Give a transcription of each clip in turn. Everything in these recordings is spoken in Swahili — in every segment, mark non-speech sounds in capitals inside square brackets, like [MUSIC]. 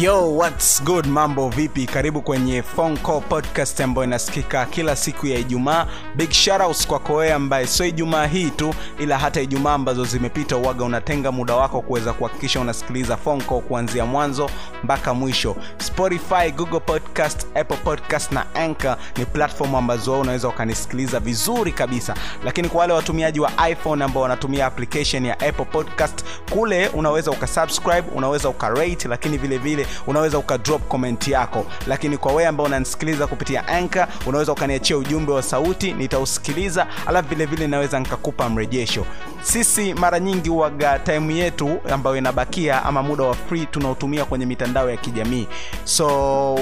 yo what's good? Mambo vipi? Karibu kwenye phone podcast ambayo inasikika kila siku ya ijumaa. Big shoutouts kwako wewe ambaye sio ijumaa hii tu ila hata ijumaa ambazo zimepita uwaga unatenga muda wako kuweza kuhakikisha unasikiliza phone kuanzia mwanzo mpaka mwisho. Spotify google podcast apple podcast na anchor ni platform ambazo wewe unaweza ukanisikiliza vizuri kabisa. Lakini kwa wale watumiaji wa iphone ambao wanatumia application ya apple podcast kule unaweza ukasubscribe unaweza ukarate lakini vile vile unaweza ukadrop comment yako. Lakini kwa wewe ambao unanisikiliza kupitia anchor unaweza ukaniachia ujumbe wa sauti nitausikiliza alafu vile vile naweza nikakupa mrejesho. Sisi mara nyingi waga time yetu ambayo inabakia ama muda wa free tunaotumia kwenye mitandao ya kijamii. So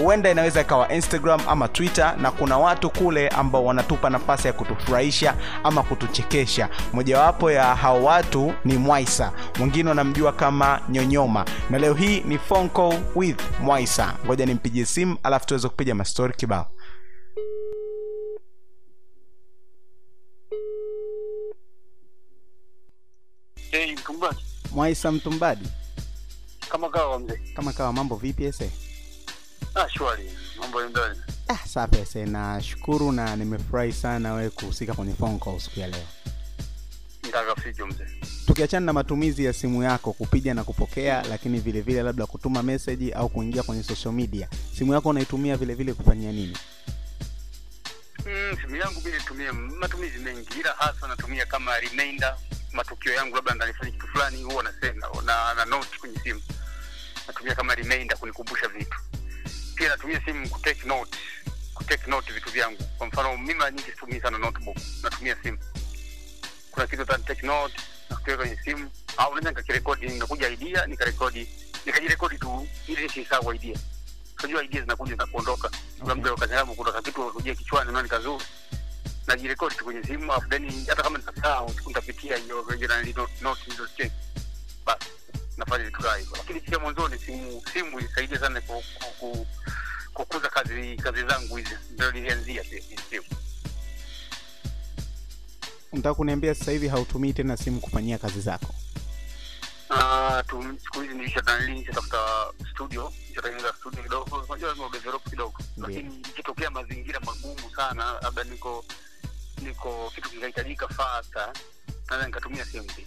huenda inaweza ikawa instagram ama twitter na kuna watu kule ambao wanatupa nafasi ya kutufurahisha ama kutuchekesha. Mojawapo ya hao watu ni mwaisa. Mwingine wanamjua kama nyonyoma. Na leo hii ni phone call with mwaisa. Ngoja nimpigie simu alafu tuweze kupiga mastori kibao. Hey, mwaisa mtumbadi kama kawa mzee. kama kawa mambo vipi ese? Ah, shwari, mambo ya ah, safi ese. Nashukuru na nimefurahi sana wewe kuhusika kwenye phone call siku ya leo Ndaka fijo mzee. tukiachana na matumizi ya simu yako kupiga na kupokea lakini vile vile labda kutuma message au kuingia kwenye social media simu yako unaitumia vile vile kufanyia nini Mm, simu yangu mimi natumia matumizi mengi, ila hasa natumia kama reminder matukio yangu, labda ndanifanya kitu fulani, huwa nasema na, na note kwenye simu. Natumia kama reminder kunikumbusha vitu. Pia natumia simu kutake note, kutake note vitu vyangu. Kwa mfano mimi mara nyingi situmii sana notebook, natumia simu. Kuna kitu ta take note na kwenye simu, au naweza nikakirekodi, nikakuja idea nikarekodi, nikajirekodi tu ili nisisahau idea. Unajua idea zinakuja na kuondoka. Kuna muda yangu kutoka kitu kujia kichwani naona nikazuri. Najirekodi tu kwenye simu afu then hata kama nitasahau nitapitia hiyo hiyo na note note hizo check. Basi nafanya vitu kama hivyo. Lakini pia mwanzoni simu simu ilisaidia sana ku, ku, ku, kukuza kazi kazi zangu hizi. Ndio nilianzia pia simu. Unataka kuniambia sasa hivi hautumii tena simu kufanyia kazi zako? Ah, siku hizi studio, nishatengeneza studio kidogo, unajua lazima kidogo. Lakini ikitokea mazingira magumu sana, labda niko niko kitu kinahitajika fasta, naweza nikatumia simu pia.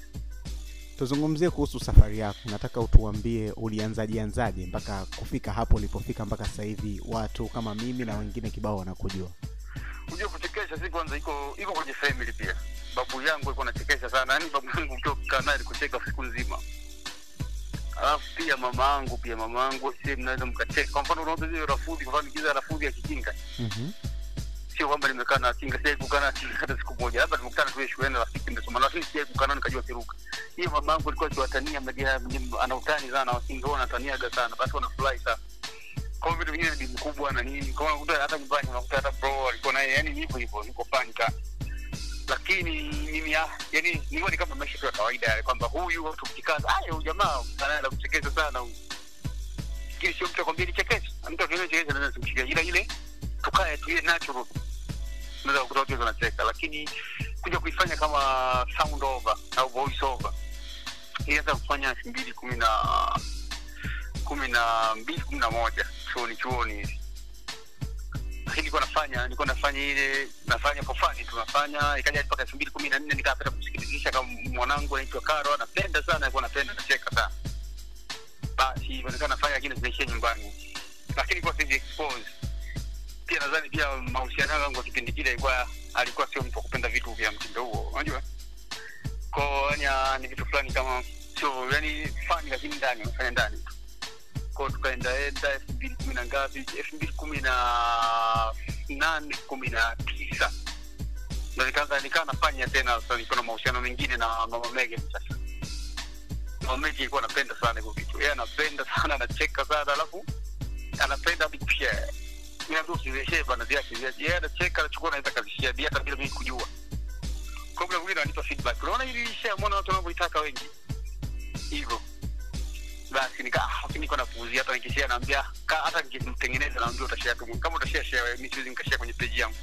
tuzungumzie kuhusu safari yako. Nataka utuambie ulianzaje anzaje mpaka kufika hapo ulipofika mpaka sasa hivi watu kama mimi na wengine kibao wanakujua Unajua kuchekesha si kwanza iko iko kwenye family pia. Babu yangu alikuwa anachekesha sana, yaani babu yangu ukiwa naye alikucheka siku nzima. Alafu pia mama yangu pia mama yangu sisi mnaweza mkacheka. Kwa mfano unaona zile rafudhi, kwa mfano kiza rafudhi ya kikinga mm-hmm. sio kwamba nimekaa na kinga sijai kukaa na kinga hata siku moja labda tumekutana tu shuleni rafiki nimesoma lakini sijai kukaa nikajua kiruka hiyo mama yangu alikuwa akiwatania media ana sana wakinga huwa anataniaga sana basi wanafurahi sana kwa hiyo vitu vingine ni mkubwa na nini. Kwa unakuta hata nyumbani unakuta hata bro alikuwa naye yani hivyo hivyo niko panika lakini mimi yani nilikuwa ni kama maisha tu ya kawaida yale kwamba huyu watu mkikaza, ah huyu jamaa kana la kuchekesha sana huyu. Lakini sio mtu akwambia nichekeshe. Mtu akiona chekesha naweza kumshikia ila ile tukae tu ile natural. Unaweza kukuta watu wanacheka. Lakini kuja kuifanya kama sound over au voice over ilianza kufanya elfu mbili kumi na kumi na mbili kumi na moja chuoni chuoni. Lakini nilikuwa nafanya nilikuwa nafanya ile nafanya kwa fani tu nafanya ikaja mpaka elfu mbili kumi na nne nikapenda kumsikilizisha kama mwanangu anaitwa Karo anapenda sana alikuwa anapenda nacheka sana. Basi inaonekana nafanya lakini zinaishia nyumbani. Lakini kwa sisi expose. Pia nadhani pia mahusiano yangu kipindi kile ilikuwa alikuwa sio mtu kupenda vitu vya mtindo huo unajua? Kwa yani ni vitu fulani kama sio yani fani lakini ndani unafanya ndani tu ko tukaendaenda elfu mbili kumi na ngapi? Elfu mbili kumi na nane kumi na tisa. Ndo nikaanza nikaa nafanya tena sasa nilikuwa na mahusiano mengine na mama Megan sasa. Mama Megan ilikuwa anapenda sana hivyo vitu. Yeye anapenda sana anacheka sana alafu anapenda hadi kushare. Niambia usiwezeshe bana vyake. Vyake yeye anacheka anachukua anaweza kazishia bia hata bila mimi kujua. Kwa muda mwingine ananipa feedback. Unaona hili share mbona watu wanavyoitaka wengi. Hivyo basi nika ah, lakini niko napuuzia hata nikishia naambia hata nikimtengeneza naambia utashia tu kama utashia share mimi siwezi nikashia kwenye page yangu.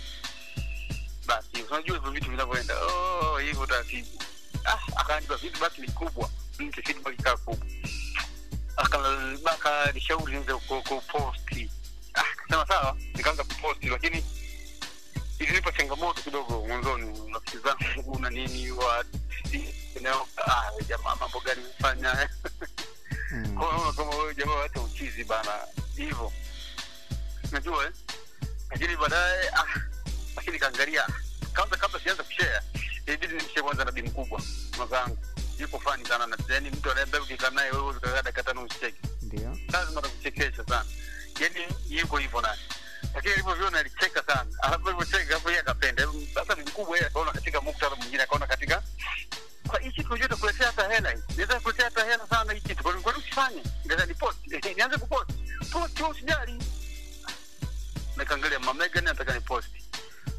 Basi unajua hivyo vitu vinavyoenda oh hivyo taratibu ah akaandika feedback ni kubwa. Mke feedback ikawa kubwa. Akanibaka nishauri niweze ku- kuposti ah, kasema sawa nikaanza kuposti lakini ilinipa changamoto kidogo mwanzoni rafiki zangu nini wa ah, jamaa mambo gani mfanya [LAUGHS] Mm. kwa hiyo kama wewe jamaa hata uchizi bana hivyo. Najua eh? lakini baadaye ah, lakini kaangalia kwanza kabla sianza kushare ilibidi nimshare kwanza na bibi mkubwa mwenzangu. Yuko fani sana na yani mtu anayeambia ukikaa naye wewe ukakaa dakika tano usicheke, ndio. Lazima atakuchekesha sana. Yani yuko hivyo naye. Lakini alivyoviona alicheka sana. Alafu alivyocheka hapo yeye akapenda. Sasa bibi mkubwa yeye akaona katika muktadha mwingine akaona katika kwa hii kitu unajua itakuletea hata hela hii. Inaweza kuletea hata hela sana hii kitu kwa nini kwa nini usifanye? Inaweza ni post [LAUGHS] nianze kupost post wewe usijali. Nikaangalia mama ni nataka ni post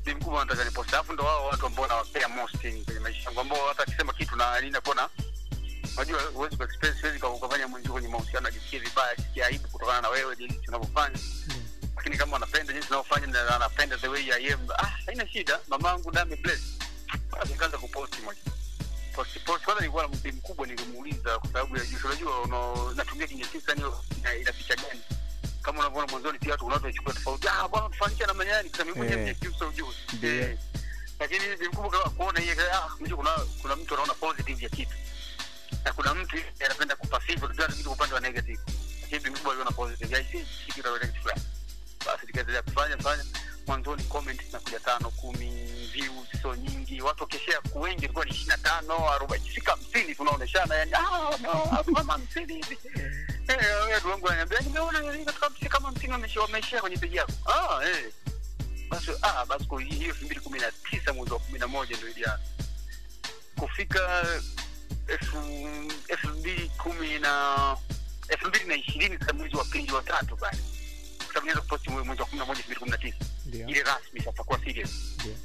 ni mkubwa anataka ni post alafu ndo wao watu ambao nawapea most kwenye maisha yangu ambao hata akisema kitu na nini nakuwa unajua huwezi kuexpress huwezi ka- ukafanya mwenzio kwenye mahusiano ajisikie vibaya ajisikie aibu kutokana na wewe jinsi tunavyofanya. lakini kama anapenda jinsi tunavyofanya na anapenda the way I am ah haina shida. Mamangu dame bless basi kaanza kuposti. moja posti posti kwanza nilikuwa na mbi mkubwa nilimuuliza kwa sababu ya jinsi unajua uno- natumia kinyetisa hiyo ina, picha gani? Kama unavyoona mwanzoni pia watu unaweza kuchukua tofauti. Ah bwana tufanisha na manyani kwa sababu mwenyewe Eh. mjeki uso eh. Lakini bi mkubwa kama kuona hiyo ah mjue kuna kuna mtu anaona positive ya kitu. Na kuna mtu yeye anapenda kupasive kutoa kitu upande wa negative. Lakini bi mkubwa aliona positive. Ya hii kitu ya negative basi nikaendelea kufanya fanya mwanzoni comment zinakuja tano kumi views sio nyingi. Watu wakishea wengi ilikuwa ni ishirini na tano arobaini fika hamsini tunaoneshana yani ah hamsini hivi. Eh watu wananiambia nimeona katika kama hamsini wameshare kwenye peji yako. Ah eh. Basi ah basi kwa hiyo elfu mbili kumi na tisa mwezi wa kumi na moja ndio ilianza. Kufika elfu mbili kumi na elfu mbili na ishirini sasa mwezi wa pili wa tatu pale. Sababu niweza kuposti mwezi wa kumi na moja elfu mbili kumi na tisa ndio. Ile rasmi sasa kuwa serious. Ndio.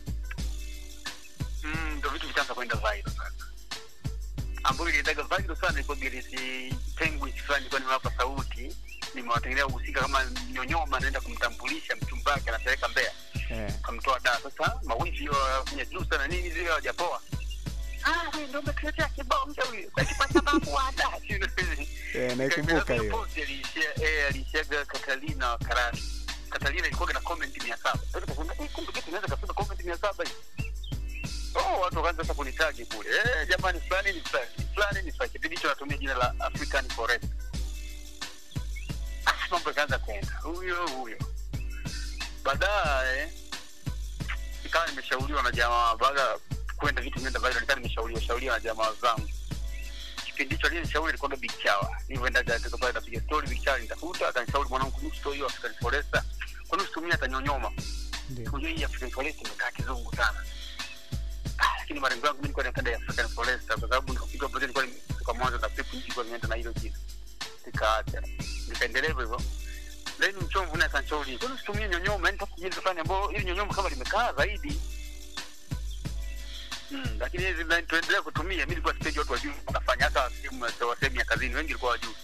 Mm, ndo vitu vitaanza kwenda viral sasa ambayo iliendaga viral sana ilikuwa geresi penguin fulani ilikuwa nimewapa sauti nimewatengenea uhusika kama nyonyoma naenda kumtambulisha mchumba wake anapeleka mbea yeah. kamtoa da sasa mawivi wafanya juu sana nini zile hawajapoa. Ah, ndo umetuletea kibao mpya huyu kwa sababu wada eh naikumbuka hiyo. post aliishia eh aliishaga Catalina wa Karani Catalina ilikuwa na comment 700 sasa tukasema eh kumbe kitu inaweza kafika comment 700 hii Oh, watu wakaanza sasa kunitagi kule. Eh, jamani fulani ni fulani, fulani ni fulani. Kipindi hicho natumia jina la African Forest. Ah, mambo yakaanza kwenda. Huyo huyo. Baadaye nikawa nimeshauriwa na jamaa baada kwenda vitu vimeenda viral, nikawa nimeshauriwa shauriwa na jamaa zangu. Kipindi hicho aliyenishauri alikuwa Big Chawa. Nilivyoenda katika pale napiga story Big Chawa nitafuta, akanishauri mwanangu nusu hiyo African Forest. Kwa nini usitumie hata nyonyoma? Unajua hii African Forest imekaa kizungu sana. Ah, lakini malengo yangu mimi nilikuwa napenda African Forest kwa sababu nikapiga kitu nilikuwa nimetoka mwanzo na trip nilikuwa nimeenda na hilo jina. Nikaacha. Nikaendelea hivyo. Then mchomvu naye kwa "Kwani usitumie nyonyoma, yani tafuta jinsi fulani ambao ili nyonyoma kama limekaa zaidi." Hmm, lakini hizi na tuendelea kutumia, mimi nilikuwa stage watu wajui wanafanya hata simu wa sehemu ya kazini wengi walikuwa wajui.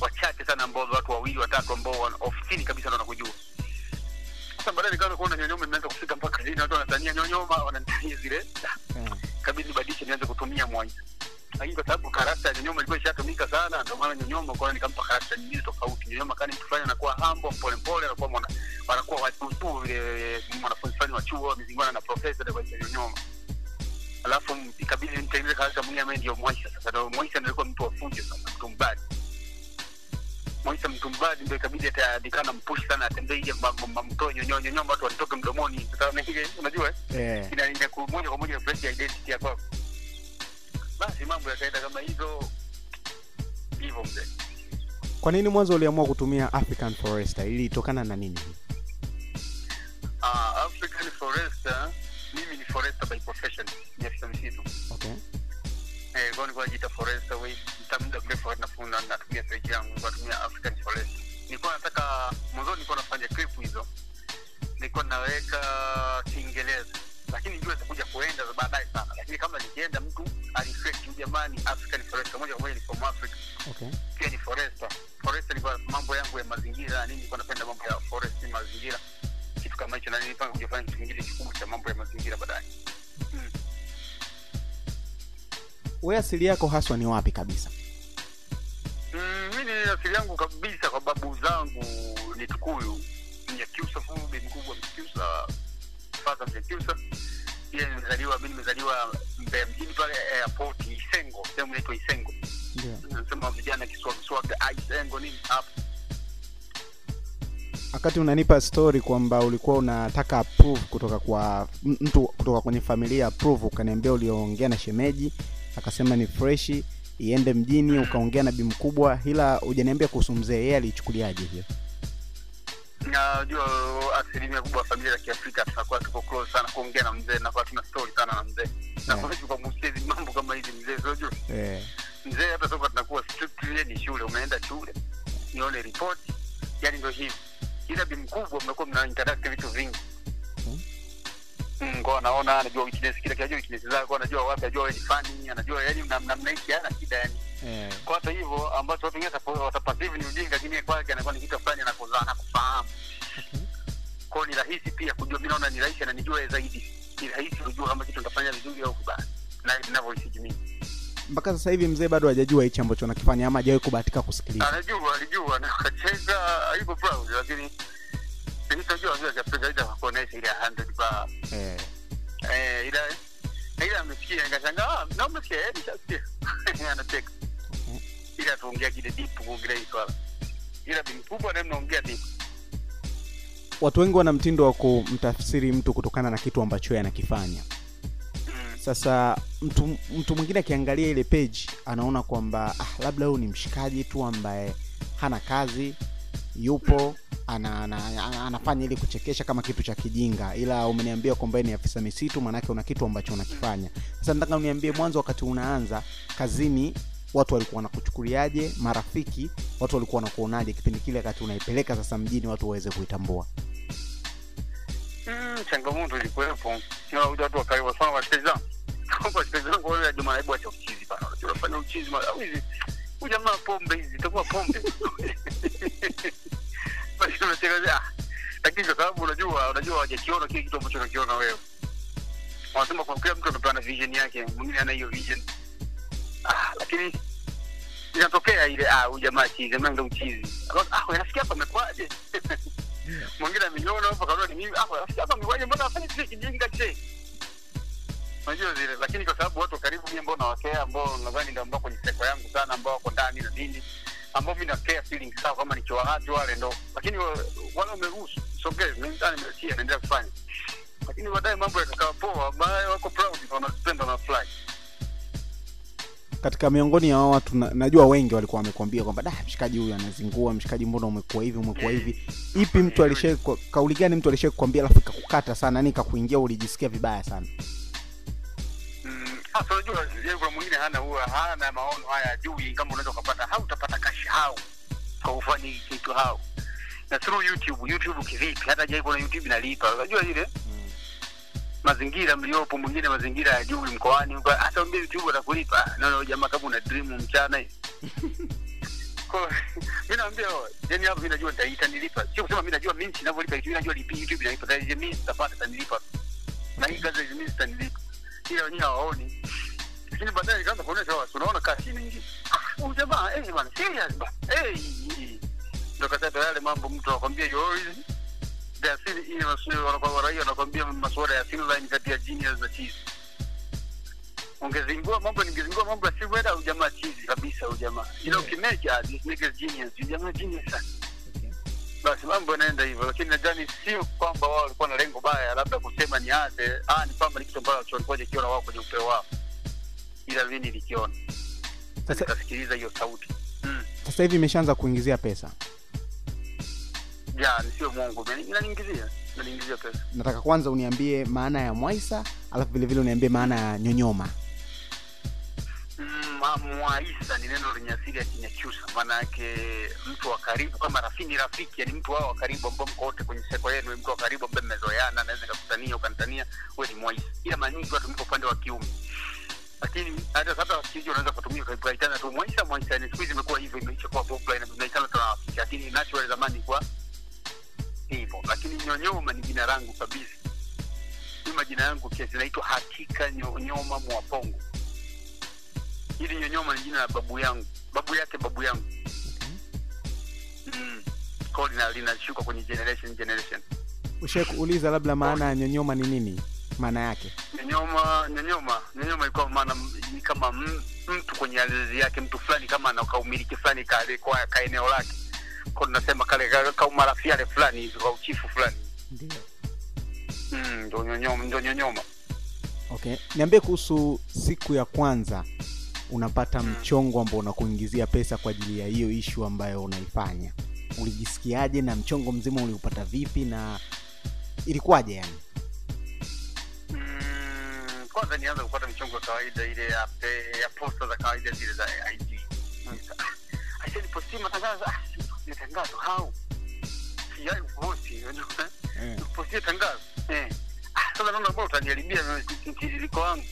Wachache sana ambao watu wawili watatu ambao ofisini kabisa ndio wanakujua. Sasa baadaye nikaanza kuona nyonyoma imeanza kufika mpaka kazini, watu wanatania nyonyoma, wanatania zile mm. kabidi nibadilishe nianze kutumia mwanya, lakini kwa sababu karakta ya nyonyoma ilikuwa ishatumika sana ndio maana nyonyoma kwa nikampa karakta nyingine tofauti. Nyonyoma kani mtu fulani anakuwa hambo pole pole anakuwa mwana anakuwa watutu vile mwanafunzi fulani wa chuo amezingana na profesa ndio kwa nyonyoma alafu ikabidi nitengeneze karakta mwingine ambaye ndio mwaisa. Sasa ndio mwaisa ndio alikuwa mtu wa fujo sasa mtu mbadi mwaisa Mtumbadi ndio ikabidi ataandikana mpushi sana atembee ile mamtoe nyonyo nyonyo watu wanitoke mdomoni sasa nige unajua eh? eh ina ina ku- moja kwa moja fresh identity ya kwako. Basi mambo yakaenda kama hivyo hivyo mzee. kwa nini mwanzo uliamua kutumia African Forester ilitokana na nini Uh, African Forester, mimi ni forester by profession, ni afisa misitu. okay Eh, kwa nini kwa jita forester way mta muda mrefu natumia peji yangu, natumia African Forest. Nilikuwa nataka mwanzoni, nilikuwa nafanya clip hizo. Nilikuwa naweka Kiingereza. Lakini jua itakuja kuenda za baadaye sana. Lakini kama nikienda mtu alifeki, jamani African Forest moja kwa moja ni from Africa. okay pia ni foresta foresta, ilikuwa mambo yangu ya mazingira nini nilikuwa napenda mambo ya forest mazingira kitu kama hicho na nilipanga kuja kufanya kitu kingine kikubwa cha mambo ya mazingira baadaye wewe asili yako haswa ni wapi kabisa zangu ni Tukuyu, Mnyakyusa Fumbi mkubwa Mnyakyusa, Fadha Mnyakyusa. Pia nimezaliwa mimi nimezaliwa Mbeya mjini pale airport Isengo, sehemu inaitwa Isengo. Nasema vijana kiswag swag ah, Isengo nini hapo. wakati unanipa story kwamba ulikuwa unataka approve kutoka kwa mtu kutoka kwenye familia approve ukaniambia ulioongea na shemeji akasema ni freshi iende mjini ukaongea na bi mkubwa ila hujaniambia kuhusu mzee yeye alichukuliaje hiyo? Najua asilimia kubwa ya familia za Kiafrika tunakuwa tuko close sana kuongea na mzee, nakuwa tuna story sana na mzee. Na kwa mambo kama hizi mzee, unajua? Eh, mzee hata soka tunakuwa strictly ni shule umeenda shule nione report. Yani ndio hivi. Ila bi mkubwa mmekuwa mna interact vitu vingi. Mm, anaona anajua weakness kile kinajua weakness zako anajua wapi anajua wewe ni fani anajua yani namna mnaishi ana shida yani. Yeah. kwa hata hivyo ambacho watu wengine watapasivi ni ujinga lakini kwake anakuwa ni kitu fulani anakuzaa anakufahamu. Okay. kwao ni rahisi pia kujua mimi naona ni rahisi ananijua zaidi. Ni rahisi kujua kama kitu nitafanya vizuri au vibaya na ninavyohisi mimi. Mpaka sasa hivi mzee bado hajajua hichi ambacho nakifanya ama hajawahi kubahatika kusikiliza? Anajua alijua na [LAUGHS] akacheka hayuko proud lakini nitajua vile Afrika ita kuonesha ile 100 ba eh, eh ila ila amesikia nikashangaa na umesikia nishasikia. [LAUGHS] Anacheka ila tuongea kile deep kuongelea hii swala. Ila bi mkubwa na mnaongea deep. Watu wengi wana mtindo wa kumtafsiri mtu kutokana na kitu ambacho yeye anakifanya. Mm. sasa mtu mtu mwingine akiangalia ile page anaona kwamba ah, labda huyu ni mshikaji tu ambaye hana kazi yupo ana, ana, ana, anafanya ili kuchekesha kama kitu cha kijinga. Ila umeniambia kwamba ni afisa misitu maanake una kitu ambacho unakifanya. Sasa nataka uniambie mwanzo wakati unaanza kazini watu walikuwa wanakuchukuliaje? Marafiki watu walikuwa wanakuonaje? Kipindi kile wakati unaipeleka sasa mjini watu waweze kuitambua. Mm, changamoto ilikuwepo. Watu wa sana zangu Kwa wale juma naibu acha uchizi bana. Unafanya uchizi mara hizi. Huyu jamaa pombe hizi itakuwa pombe [LAUGHS] ah lakini kwa sababu unajua unajua hawajakiona kile kitu ambacho unakiona wewe. Wanasema kwa kila mtu amepewa na vision yake mwingine ana hiyo vision. Ah lakini inatokea ile ah huyu jamaa chizi ameenda uchizi ah unasikia hapa amekwaje mwingine ameniona hapa kaona ni mimi. Ah rafiki hapa amekwaje mbona afanye kile kijinga che unajua zile lakini kwa sababu watu karibu mimi ambao nawakea ambao nadhani ndio ambao kwenye sekta yangu sana ambao wako ndani na nini ambao mimi napea feeling sawa kama nikiwa wale ndo. Lakini wale wameruhusu. Sogee mimi ndani naendelea kufanya. Lakini baadaye mambo yakakaa poa baadaye wako proud wanazipenda na fly katika miongoni ya watu na, najua wengi walikuwa wamekwambia kwamba mshikaji huyu anazingua mshikaji mbona umekuwa hivi umekuwa hivi? Ipi mtu alishai kauli gani mtu alishai kukwambia alafu ikakukata sana yani ikakuingia ulijisikia vibaya sana Mm, hasa unajua kuna mwingine hana huwa hana maono haya juu kama unaweza ukapata hau utapata kashi hau. Kwa kufanya kitu hau. Na through youtube youtube kivipi? Hata jaiko na youtube inalipa. Unajua ile? Mazingira mliopo mwingine mazingira ya juu mkoani hata mbili youtube atakulipa. Naona jamaa kama una dream mchana hivi. [LAUGHS] Mimi naambia yani hapo mimi najua nitaita nilipa. Sio kusema mimi najua mimi ninavyolipa YouTube najua lipi YouTube inalipa. Sasa mimi nitapata nitalipa. Na hii kazi mimi sitanilipa ila wenyewe hawaoni lakini baadaye ikaanza kuonyesha watu unaona kasi mingi. Ah huyu jamaa eh bwana serious ba. eh ndio kata yale mambo mtu anakwambia yo hizi the asili ile maswali wanakuwa raia wanakwambia masuala ya asili line kati ya genius na cheese ungezingua mambo ningezingua mambo ya silver au jamaa cheese kabisa huyu jamaa. Ila ukimeja this nigga genius jamaa genius sana basi mambo yanaenda hivyo lakini nadhani sio kwamba wao walikuwa na lengo baya labda kusema ni ate ah ni kwamba ni kitu ambacho walikuwa wakiona wao kwenye upeo wao. Ila mimi nilikiona. Sasa, nikasikiliza hiyo sauti. Mm. sasa hivi imeshaanza kuingizia pesa. Ja sio mungu inaniingizia inaniingizia pesa. Nataka kwanza uniambie maana ya mwaisa alafu vile vile uniambie maana ya nyonyoma. ma- mwaisa ni neno lenye asili ya kinyakyusa. Maana yake mtu wa karibu kama rafiki rafiki yani mtu wao wa karibu ambao mko wote kwenye seko yenu mtu wa karibu ambaye mmezoeana naweza nikakutania ukanitania wewe ni mwaisa ila mara nyingi watu mko upande wa kiume. Lakini hata hata wakiji unaweza kutumia kuitana tu mwaisa mwaisa ni siku hizi imekuwa hivyo imeisha kuwa popular na tunaitana tuna rafiki lakini natural zamani kwa hivyo. Lakini nyonyoma ni jina langu kabisa. Ni majina yangu kiasi naitwa hakika nyonyoma mwapongo hili nyonyoma ni jina la babu yangu. Babu yake babu yangu. Mm. kwao lina- linashuka kwenye generation generation. Ushai kuuliza labda maana ya nyonyoma ni nini? Maana yake? Nyonyoma nyonyoma. Nyonyoma ilikuwa maana ni kama mtu kwenye ardhi yake mtu fulani kama ana kaumiliki fulani ka, ka, ka eneo lake. Kwa tunasema kale ka- kaumarafiale fulani hivi kwa uchifu fulani. Ndio. Mm, ndo nyonyoma ndo nyonyoma. Okay. Niambie kuhusu siku ya kwanza unapata Mm. mchongo ambao unakuingizia pesa kwa ajili ya hiyo ishu ambayo unaifanya ulijisikiaje na mchongo mzima uliupata vipi na ilikuwaje yani Mm, kwanza nianza kupata mchongo wa kawaida ile ya, pe- ya posta za kawaida zile za IG. Aisha matangazo matangazo, ah, hau sijai kuposti, eh. kupostia tangazo eh. Ah, sasa naona bora utaniharibia mtiririko wangu,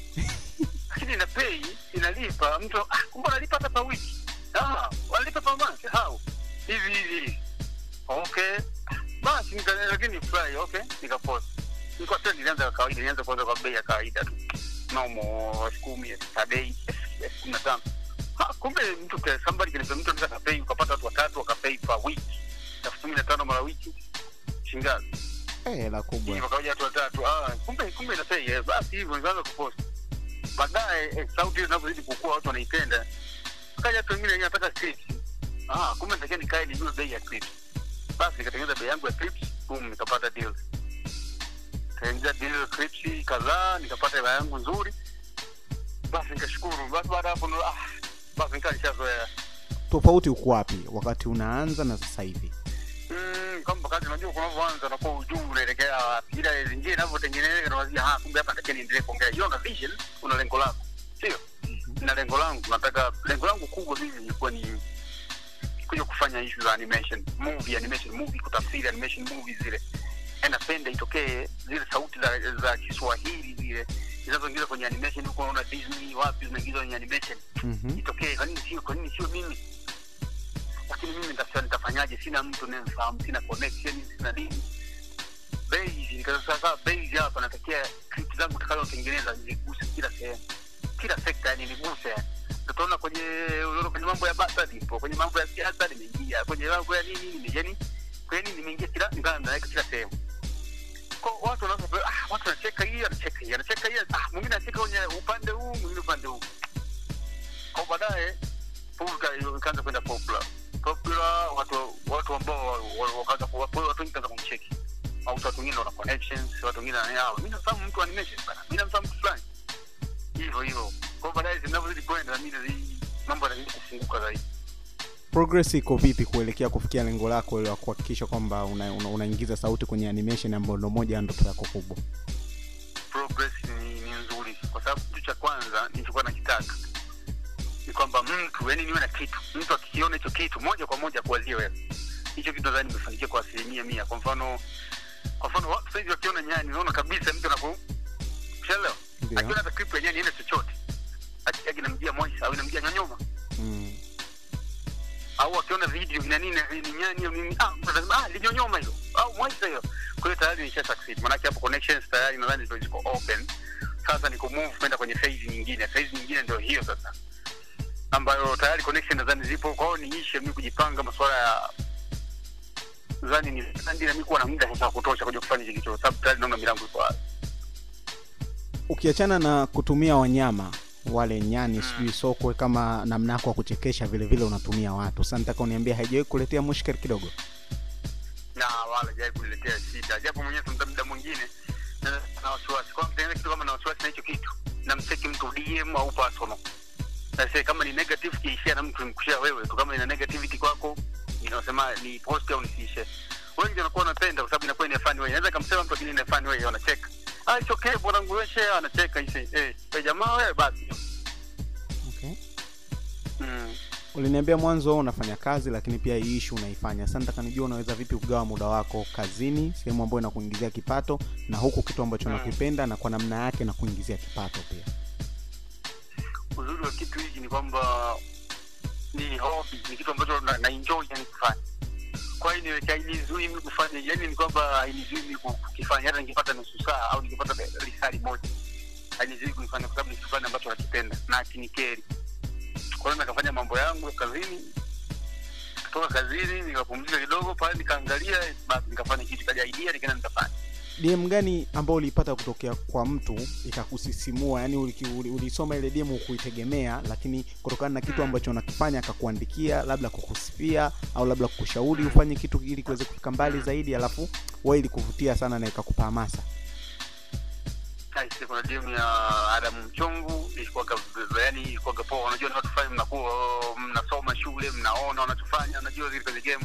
lakini ina pay inalipa. Mtu ah, kumbe analipa hata kwa wiki. Ah, wanalipa kwa month hau hivi hivi okay. Basi nika- lakini fly okay. Nikapost nilikuwa tena nilianza kwa kawaida. Nilianza kwanza kwa bei ya kawaida tu. Nomo elfu kumi elfu sabei elfu kumi na tano. Kumbe mtu somebody can mtu anaweza kapei ukapata watu watatu wakapei per wiki. Elfu kumi na tano mara wiki shingazi Eh, hela kubwa. Hivyo kawaja watu watatu. Ah, kumbe kumbe inapei eh, basi hivyo nikaanza kupost baadaye eh, sauti hiyo inavyozidi kukua watu wanaipenda. Kaja watu wengine wenyewe wanataka clips. Ah, kumbe nitakia nikae nijue bei ya clips. Basi nikatengeneza bei yangu ya clips boom nikapata deal. Nikaingiza deal clips kadhaa nikapata hela yangu nzuri. Basi nikashukuru. Basi baada hapo ah, basi nikaa tofauti uko wapi wakati unaanza na sasa hivi Mm, kwamba kazi unajua kunavyoanza unakuwa ujuu unaelekea wapi ila njia inavyotengenezeka unawazia ha kumbe hapa nataka niendelee kuongea. Hiyo na vision una lengo lako. Sio? Na lengo langu nataka lengo langu kubwa mimi ilikuwa ni kuja kufanya issue za animation movie animation movie kutafsiri animation movie zile. Napenda itokee zile sauti za, za kiswahili zile zinazoingiza kwenye animation huko unaona disney wapi zinaingiza kwenye animation. Mm-hmm. itokee kwa nini sio kwa nini sio mimi lakini mimi nitafuta nitafanyaje? Sina mtu nayemfahamu sina connection sina nini. Base nikasasa base hapa natakia clip zangu takazotengeneza niguse kila sehemu. Kila sekta yani niguse tutaona kwenye unaona kwenye mambo ya basa nipo kwenye mambo ya siasa nimeingia kwenye mambo ya nini yani kwa nini nimeingia kila ngana naweka kila sehemu. Kwa watu wanapo ah, watu wanacheka hii anacheka hii anacheka hii. Ah mwingine anacheka kwenye upande huu mwingine upande huu. Kwa baadaye Pulka ikaanza kwenda popular popular watu watu ambao wa- wa- wakaanza ku- watu wengi kaanza kumcheki. Au watu wengine wana connections watu wengine wana yao mimi nafahamu mtu animation bana. Mimi namfahamu mtu fulani. Hivyo hivyo. Kwa baadaye zinavyozidi kwenda mimi mambo yanazidi kufunguka zaidi. Progress iko vipi kuelekea kufikia lengo lako la kuhakikisha kwamba unaingiza una, una sauti kwenye animation ambayo ndo moja ya ndoto yako kubwa? Progress ni, ni nzuri. Kwa sababu kitu cha kwanza nilichokuwa nakitaka ni kwamba mtu yani niwe na kitu. Mtu akikiona hicho kitu moja kwa moja kuwazia wewe. Hicho kitu nadhani nimefanikiwa kwa asilimia mia. Kwa mfano kwa mfano watu saizi wakiona nyani unaona kabisa mtu anaku shelewa akiona hata kripu ya nyani ina chochote. Akiagi namjia moisa au inamjia nyonyoma mm. au akiona video ina nini ni nyani au nini ah mtu ah linyonyoma hilo. Au moisa hiyo. Kwa hiyo tayari nisha succeed. Maanake hapo connections tayari nadhani ndio ziko open. Sasa ni kumove kwenda kwenye phase nyingine. Phase nyingine ndio hiyo sasa ambayo tayari connection nadhani zipo. Kwa hiyo niishe mimi kujipanga masuala ya nadhani ni nadhani na mimi kuwa na muda sasa kutosha kuja kufanya hicho kitu. Sababu tayari naona milango iko wazi. Ukiachana na kutumia wanyama wale nyani Mm. sijui sokwe kama namna yako ya kuchekesha vile vile unatumia watu. Sasa nataka uniambia haijawahi kuletea mushkeli kidogo? Na wala haijawahi kuniletea shida. Japo mwenyewe muda mwingine na wasiwasi. Kwa mtengeneza kitu kama na wasiwasi na hicho kitu. Namcheki mtu DM au personal sasa kama ni negative kiishia na mtu mkushia wewe tu kama ina negativity kwako inasema ni post au nisiishe wengi wanakuwa wanapenda kwa sababu inakuwa ni fun way inaweza kumsema mtu lakini ni fun way wanacheka ah it's okay bwana wangu wewe share anacheka hivi eh wewe jamaa wewe basi okay. mm. uliniambia mwanzo unafanya kazi lakini pia hii issue unaifanya sasa nataka nijua unaweza vipi kugawa muda wako kazini sehemu ambayo inakuingizia kipato na huku kitu ambacho Mm. unakipenda na kwa namna yake na kuingizia kipato pia kitu hiki ni kwamba ni hobby ni kitu ambacho na, na enjoy yani kufanya. Kwa hiyo niweka hainizuii mimi kufanya yani ni kwamba hainizuii mimi kukifanya. Hata nikipata nusu saa au nikipata lisali moja hainizuii kuifanya kwa sababu ni kitu fulani ambacho nakipenda na akinikeri. Kwa hiyo nikafanya mambo yangu ya kazini kutoka kazini nikapumzika kidogo pale nikaangalia basi nikafanya kitu kaja idea nikaenda nikafanya dm gani ambao ulipata kutokea kwa mtu ikakusisimua? Yani ulisoma ile dm ukuitegemea lakini kutokana na kitu ambacho unakifanya akakuandikia labda kukusifia au labda kukushauri ufanye kitu ili kuweze kufika mbali zaidi alafu wewe ilikuvutia sana na ikakupa hamasa kuna DM ya Adam Mchongu ilikuwaga yani ilikuwaga poa. Unajua ni watu fulani mnakuwa mnasoma shule, mnaona wanachofanya, unajua zile game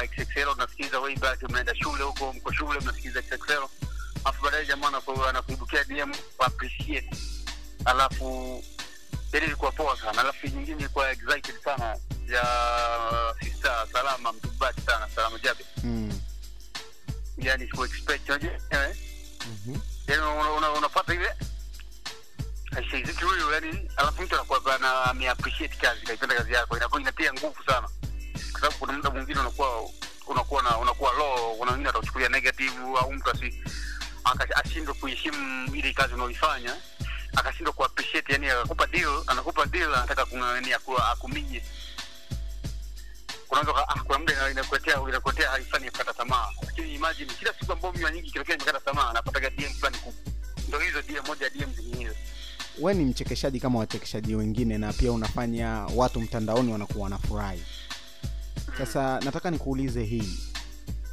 XXL unasikiliza way back, mnaenda shule huko, mko shule mnasikiliza XXL, alafu baadaye jamaa anakuibukia DM appreciate, alafu yani ilikuwa poa sana. Alafu nyingine ilikuwa excited sana ya sista Salama Mtubati sana, Salama Jabe, mm. yani siku expect unajua eh? Mm-hmm. yani una- una- unapata ile? Huyu yani alafu mtu anakuwa ana kazi kaipenda kazi yako. Inakuwa inatia nguvu sana sababu kuna muda mwingine unakuwa unakuwa na unakuwa low kuna wengine atachukulia negative au mtu asi ashindwe kuheshimu ile kazi unaoifanya akashindwa kuappreciate yani akakupa deal anakupa deal anataka kung'ang'ania kuwa akuminye. Unaweza ah, kuna muda ina- inakuletea inakuletea haifani kukata tamaa. Lakini imagine kila siku ambayo mimi nyingi kile nimekata tamaa napataga DM fulani kubwa. Ndio hizo DM moja DM zingine we ni mchekeshaji kama wachekeshaji wengine na pia unafanya watu mtandaoni wanakuwa wanafurahi sasa nataka nikuulize hii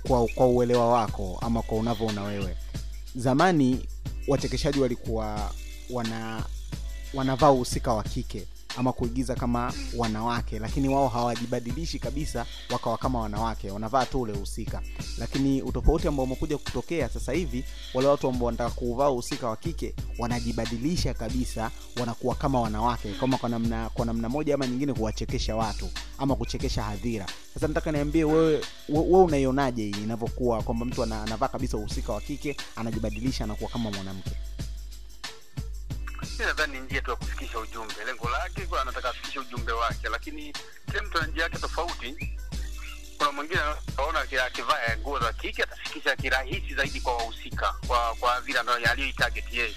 kwa, kwa uelewa wako ama kwa unavyoona wewe. Zamani wachekeshaji walikuwa wana wanavaa uhusika wa kike ama kuigiza kama wanawake lakini wao hawajibadilishi kabisa wakawa kama wanawake wanavaa tu ule uhusika lakini utofauti ambao umekuja kutokea sasa hivi wale watu ambao wanataka kuuvaa uhusika wa kike wanajibadilisha kabisa wanakuwa kama wanawake kama kwa namna kwa namna moja ama nyingine kuwachekesha watu ama kuchekesha hadhira. Sasa nataka niambie wewe wewe unaionaje hii inavyokuwa kwamba mtu anavaa kabisa uhusika wa kike anajibadilisha anakuwa kama mwanamke mi nadhani ni njia tu ya kufikisha ujumbe. Lengo lake kwa anataka afikishe ujumbe wake. Lakini kila mtu ana njia yake tofauti kuna mwingine anaona akivaa nguo za kike atafikisha kirahisi zaidi kwa wahusika kwa kwa vile aliyoitarget yeye.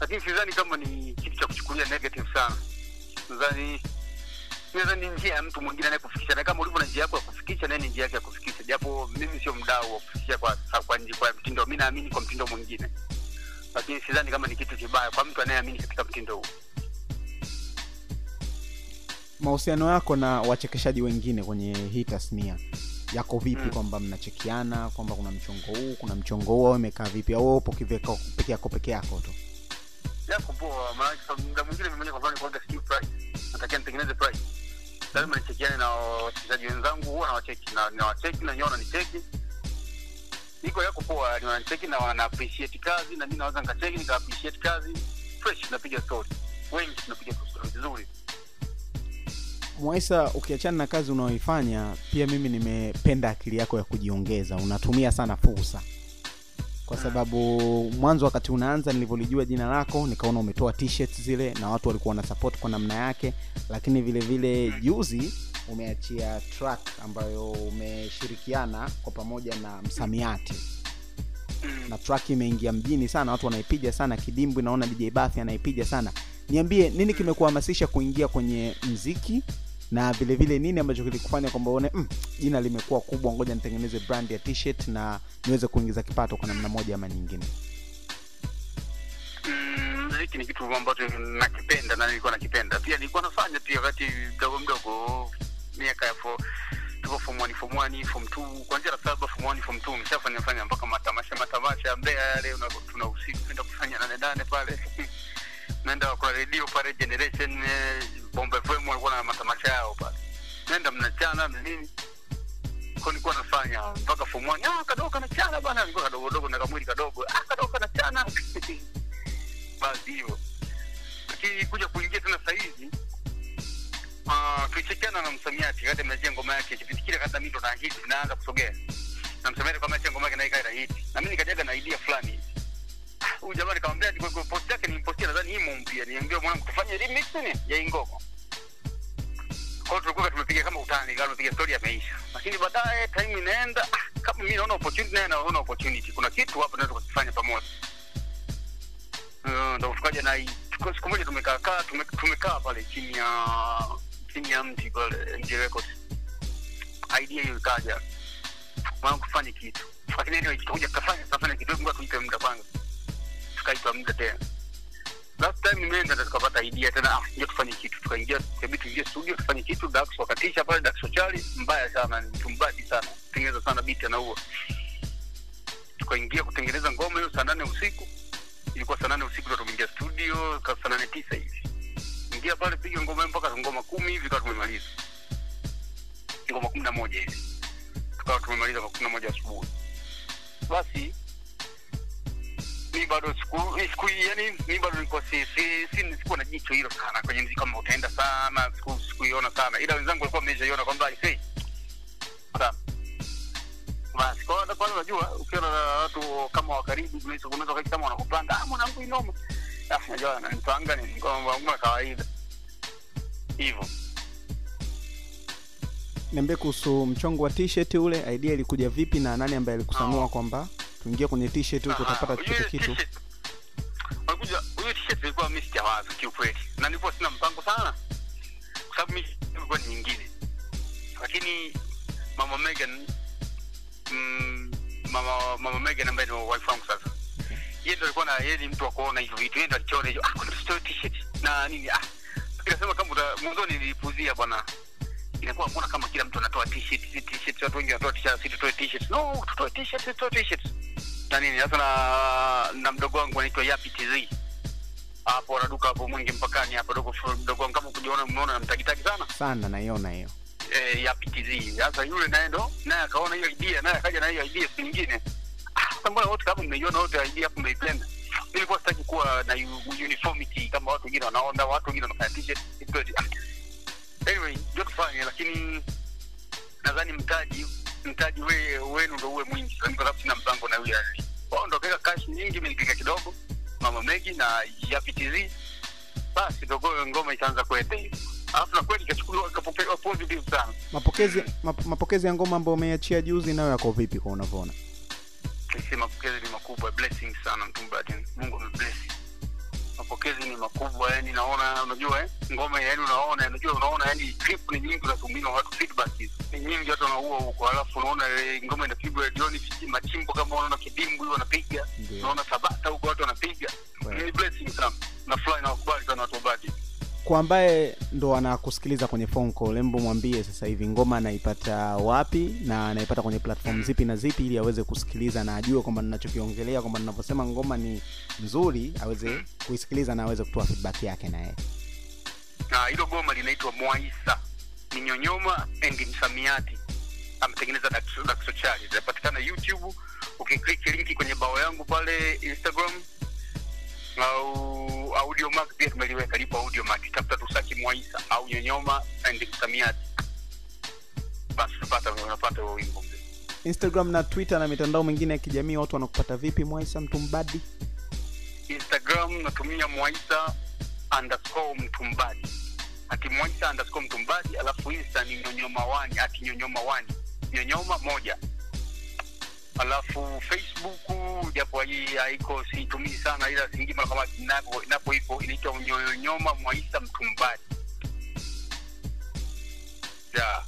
Lakini sidhani kama ni kitu cha kuchukulia negative sana. Nadhani nadhani ni njia ya mtu mwingine anayekufikisha. Na kama ulivyo na njia yako ya kufikisha naye ni njia yake ya kufikisha. Japo mimi sio mdau wa kufikisha kwa kwa, kwa, kwa mtindo. Mi naamini kwa mtindo mwingine lakini sidhani kama ni kitu kibaya kwa mtu anayeamini katika mtindo huu. Mahusiano yako na wachekeshaji wengine kwenye hii tasnia yako vipi Mm. kwamba mnachekiana kwamba kuna mchongo huu kuna mchongo huu au imekaa vipi au upo peke yako peke yako tu? Yako poa muda mwingine mimi mwenyewe kwa mfano kuaga sijui price. Natakia nitengeneze price. Lazima nichekiane na wachezaji wenzangu huwa nawacheki na nawacheki na nyona nicheki iko yako poa ni wanacheki na wana appreciate kazi na mimi naweza nikacheki nika appreciate kazi. Fresh tunapiga story. Wengi tunapiga story vizuri mwaisa ukiachana na kazi unaoifanya pia mimi nimependa akili yako ya kujiongeza. Unatumia sana fursa. Kwa sababu mwanzo wakati unaanza nilivyolijua jina lako nikaona umetoa t-shirts zile na watu walikuwa wana kwa namna yake. Lakini vile vile juzi umeachia track ambayo umeshirikiana kwa pamoja na msamiati. Na track imeingia mjini sana watu wanaipiga sana. Kidimbwi naona dj bathi anaipiga sana. Niambie nini kimekuhamasisha kuingia kwenye mziki? Na vile vile nini ambacho kilikufanya kwamba uone mm, limekuwa kubwa ngoja nitengeneze brand ya t-shirt na niweze kuingiza kipato kwa namna moja ama nyingine? Mm, mziki ni kitu ambacho nakipenda na nilikuwa nakipenda. Pia nilikuwa nafanya pia wakati mdogo mdogo miaka ya tuko form 1 form 1 form 2 kuanzia la saba form 1 form two nishafanya fanya mpaka matamasha matamasha ya Mbeya yale una- tuna usiku kwenda kufanya nane nane pale. [LAUGHS] Naenda kwa radio pale generation eh, bomba fm walikuwa na matamasha yao pale. Naenda mnachana na nini? Kwa nilikuwa nafanya? Mpaka form 1 ah kadogo kanachana bana nilikuwa kadogo dogo na kamwili kadogo ah kadogo kanachana [LAUGHS] basi hivyo lakini kuja kuingia tena sahizi uh, tulichekiana na msamiati kati mnajia ngoma yake kipindi kata mi ndo na hiti naanza kusogea. Na msamiati kama achia ngoma yake na ikaenda hiti. Na mimi nikajaga na idea fulani. Ah, huyu jamaa nikamwambia ati kwa- post yake nilimpostia nadhani hii mumpia, niambia mwanangu tufanye remix ni ya ingoma kwa tulikuwa tumepiga kama utani kama tumepiga story yameisha. Lakini baadaye time inaenda. Ah, kama mimi naona opportunity naye naona opportunity. Kuna kitu hapa tunaweza kukifanya pamoja. Uh, ndo tukaja na siku moja tumekaa kaa tumekaa pale chini ya chini ya mti Records. Idea hiyo ikaja. mwana kufanya kitu. Lakini anyway tutakuja tukafanya tutafanya kitu ngoja tuipe muda kwanza. Tukaipa muda tena. Last time nimeenda tukapata idea tena ah ndio tufanye kitu. Tukaingia kabisa, tuingie studio tufanye kitu Dax wakatisha pale Dax Ochali mbaya sana mtu sana. Tengeneza sana beat anaua. Tukaingia kutengeneza ngoma hiyo saa nane usiku. Ilikuwa saa nane usiku ndo tumeingia studio saa nane hivi ingia pale piga ngoma mpaka ngoma kumi hivi kawa tumemaliza. Ngoma kumi na moja hivi. Tukawa tumemaliza kwa kumi na moja asubuhi. Basi mi bado siku siku yani mi bado nilikuwa si si si sikuwa na jicho hilo sana kwenye mziki kama utaenda sana siku sikuiona sana. Ila wenzangu walikuwa wameshaiona kwamba sana basi kwa hata kwanza unajua ukiona na watu kama wa karibu unaweza unaweza kama wanakupanga ah mwanangu inoma. Ah unajua ananipanga ni ngoma kawaida hivyo niambie kuhusu mchongo wa t-shirt ule idea ilikuja vipi na nani ambaye alikusanua Ah. kwamba tuingie kwenye t-shirt huko utapata chochote kitu Walikuja huyo t-shirt ilikuwa mimi sijawaza kiukweli. Na nilikuwa sina mpango sana. Kwa sababu mimi nilikuwa nyingine. Lakini Mama Megan mm, mama mama Megan ambaye ni wife wangu sasa. Yeye ndo alikuwa na yeye ni mtu wa kuona hivyo vitu. Yeye ndo alichora hiyo. Ah, kuna t-shirt na nini? Ah. Nikasema kama mwanzoni nilipuzia bwana. Inakuwa mbona kama kila mtu anatoa t-shirt, t-shirt watu wengi wanatoa t-shirt, si tutoe t-shirt. No, tutoe t-shirt, tutoe t-shirt. Na nini sasa na na mdogo wangu anaitwa Yapi TZ hapo wanaduka hapo mwingi mpakani hapo dogo mdogo wangu kama kujiona mnaona namtagitagi sana. Sana naiona hiyo. Eh Yapi TZ sasa yule naye ndo naye akaona hiyo idea naye akaja na hiyo idea nyingine. Ah sasa mbona wote kama mmeiona wote idea hapo mmeipenda nilikuwa sitaki kuwa na uniformity kama watu wengine wanaona watu wengine wanafanya t-shirt anyway ndio tufanye lakini nadhani mtaji mtaji we, wenu ndo uwe mwingi kwa sababu sina mpango na yule. Wao ndo kaweka cash nyingi mimi nikaweka kidogo mama Megi na Yapitiz basi ndo ngoma ikaanza kwenda hivi alafu na kweli ikachukuliwa ikapokelewa positive sana. Mapokezi map, mapokezi ya ngoma ambayo umeiachia juzi nayo yako vipi kwa unavyoona sisi mapokezi ni makubwa blessing sana mtumbati Mungu amebless. Mapokezi ni makubwa yani naona unajua eh ngoma yani unaona unajua unaona yani clip ni nyingi unatumia watu feedback hizo. Ni nyingi watu wanaua huko alafu unaona eh, ngoma inapigwa jioni machimbo kama unaona kidimbu hiyo wanapiga. Unaona sabata huko watu wanapiga. Ni blessing sana. Na fly na wakubali sana watu wabaki kwa ambaye ndo anakusikiliza kwenye phone call embo mwambie sasa hivi ngoma anaipata wapi na anaipata kwenye platform zipi na zipi ili aweze kusikiliza na ajue kwamba ninachokiongelea kwamba ninavyosema ngoma ni nzuri aweze kuisikiliza na aweze kutoa feedback yake na yeye hilo goma linaitwa mwaisa ni nyonyoma and msamiati. Ametengeneza daxochari linapatikana youtube. Ukiklik linki kwenye bao yangu pale instagram au audio mark pia tumeliweka lipo audio mark tafuta tusaki mwaisa au nyonyoma and msamiati basi utapata unapata huo wimbo. Instagram na twitter na mitandao mingine ya kijamii watu wanakupata vipi? Mwaisa mtu mbadi? Instagram natumia mwaisa underscore mtumbadi ati mwaisa underscore mtumbadi alafu insta ni nyonyoma wani ati nyonyoma wani. Nyonyoma moja alafu facebook japo haiko siitumii sana ila Singima kama inapo ipo inaitwa nyonyoma mwaisa Mtumbati. yeah.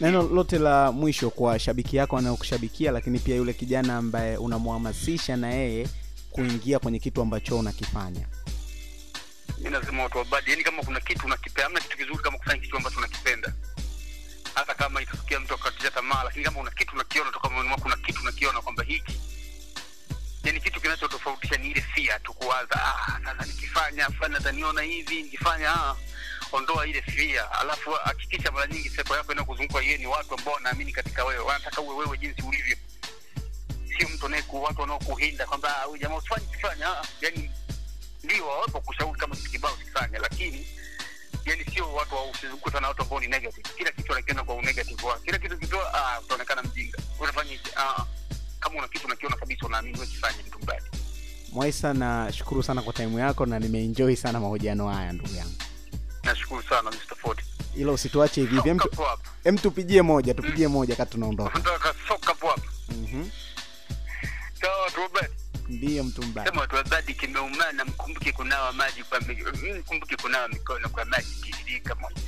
neno lote la mwisho kwa shabiki yako anayokushabikia lakini pia yule kijana ambaye unamhamasisha na yeye kuingia kwenye kitu ambacho unakifanya mi nasema watu wabadi yani kama kuna kitu unakipenda amna kitu kizuri kama kufanya kitu ambacho unakipenda hata kama itafikia mtu akatisha tamaa lakini kama una kitu unakiona toka moyoni mwako kuna kitu unakiona kwamba hiki yani kitu kinachotofautisha ni ile fia tu kuwaza ah, sasa nikifanya fulani ataniona hivi nikifanya ah, ondoa ile fia alafu hakikisha mara nyingi seko yako inayokuzunguka hiyo ni watu ambao wanaamini katika wewe wanataka uwe wewe jinsi ulivyo. Sio mtu anayeku watu wanaokuhinda kwamba "Ah, huyu jamaa usifanye kifanya ah, yani ndio wawepo kushauri kama kitu kibao sikifanya lakini yani sio watu wa- usizunguke na watu ambao ni negative. Kila kitu anakiona kwa unegative wake kila kitu kitoa ah utaonekana mjinga. Unafanya hivi ah kama una kitu unakiona kabisa unaamini wewe kifanye mtu mbaya. Mwaisa nashukuru sana kwa taimu yako na nimeenjoy sana mahojiano haya ndugu yangu. Nashukuru sana Mr. Ford. Ila usituache hivi hivi. Tupigie moja tupigie moja kati tunaondoka. Nataka soka hapo hapo Mhm. sawa ndiyo mtu mbaya watu wabadi kimeumana mkumbuke kunawa maji kwa mm, mkumbuke kunawa mikono kwa maji tiririka moja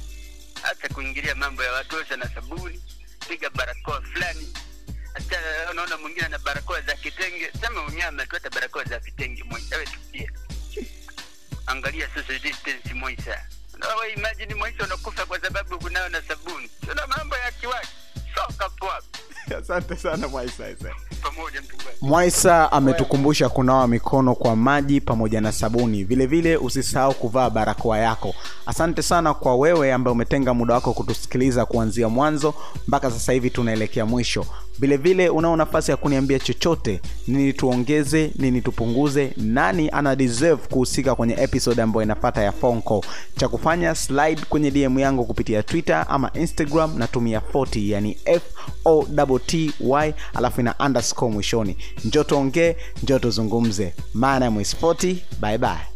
kuingilia mambo ya watu osha na sabuni piga barakoa fulani. Hata unaona mwingine na barakoa za kitenge sema unyama tu hata barakoa za vitenge wewe tupia angalia social distance Unawe imagine moisa unakufa kwa sababu kunao na sabuni. Tuna mambo ya kiwaki. Soka poa asante sana mwaisa pamoja. Mwaisa ametukumbusha kunawa mikono kwa maji pamoja na sabuni. Vile vile usisahau kuvaa barakoa yako asante sana kwa wewe ambaye umetenga muda wako kutusikiliza kuanzia mwanzo mpaka sasa hivi tunaelekea mwisho. Vile vile unao nafasi ya kuniambia chochote nini tuongeze nini tupunguze nani ana kuhusika kwenye episode ambayo inafata ya phone cha kufanya slide kwenye dm yangu kupitia twitter ama instagram natumia 40 yani foty alafu ina underscore mwishoni. Njo tuongee njo tuzungumze. Maana mwisfoti bye bye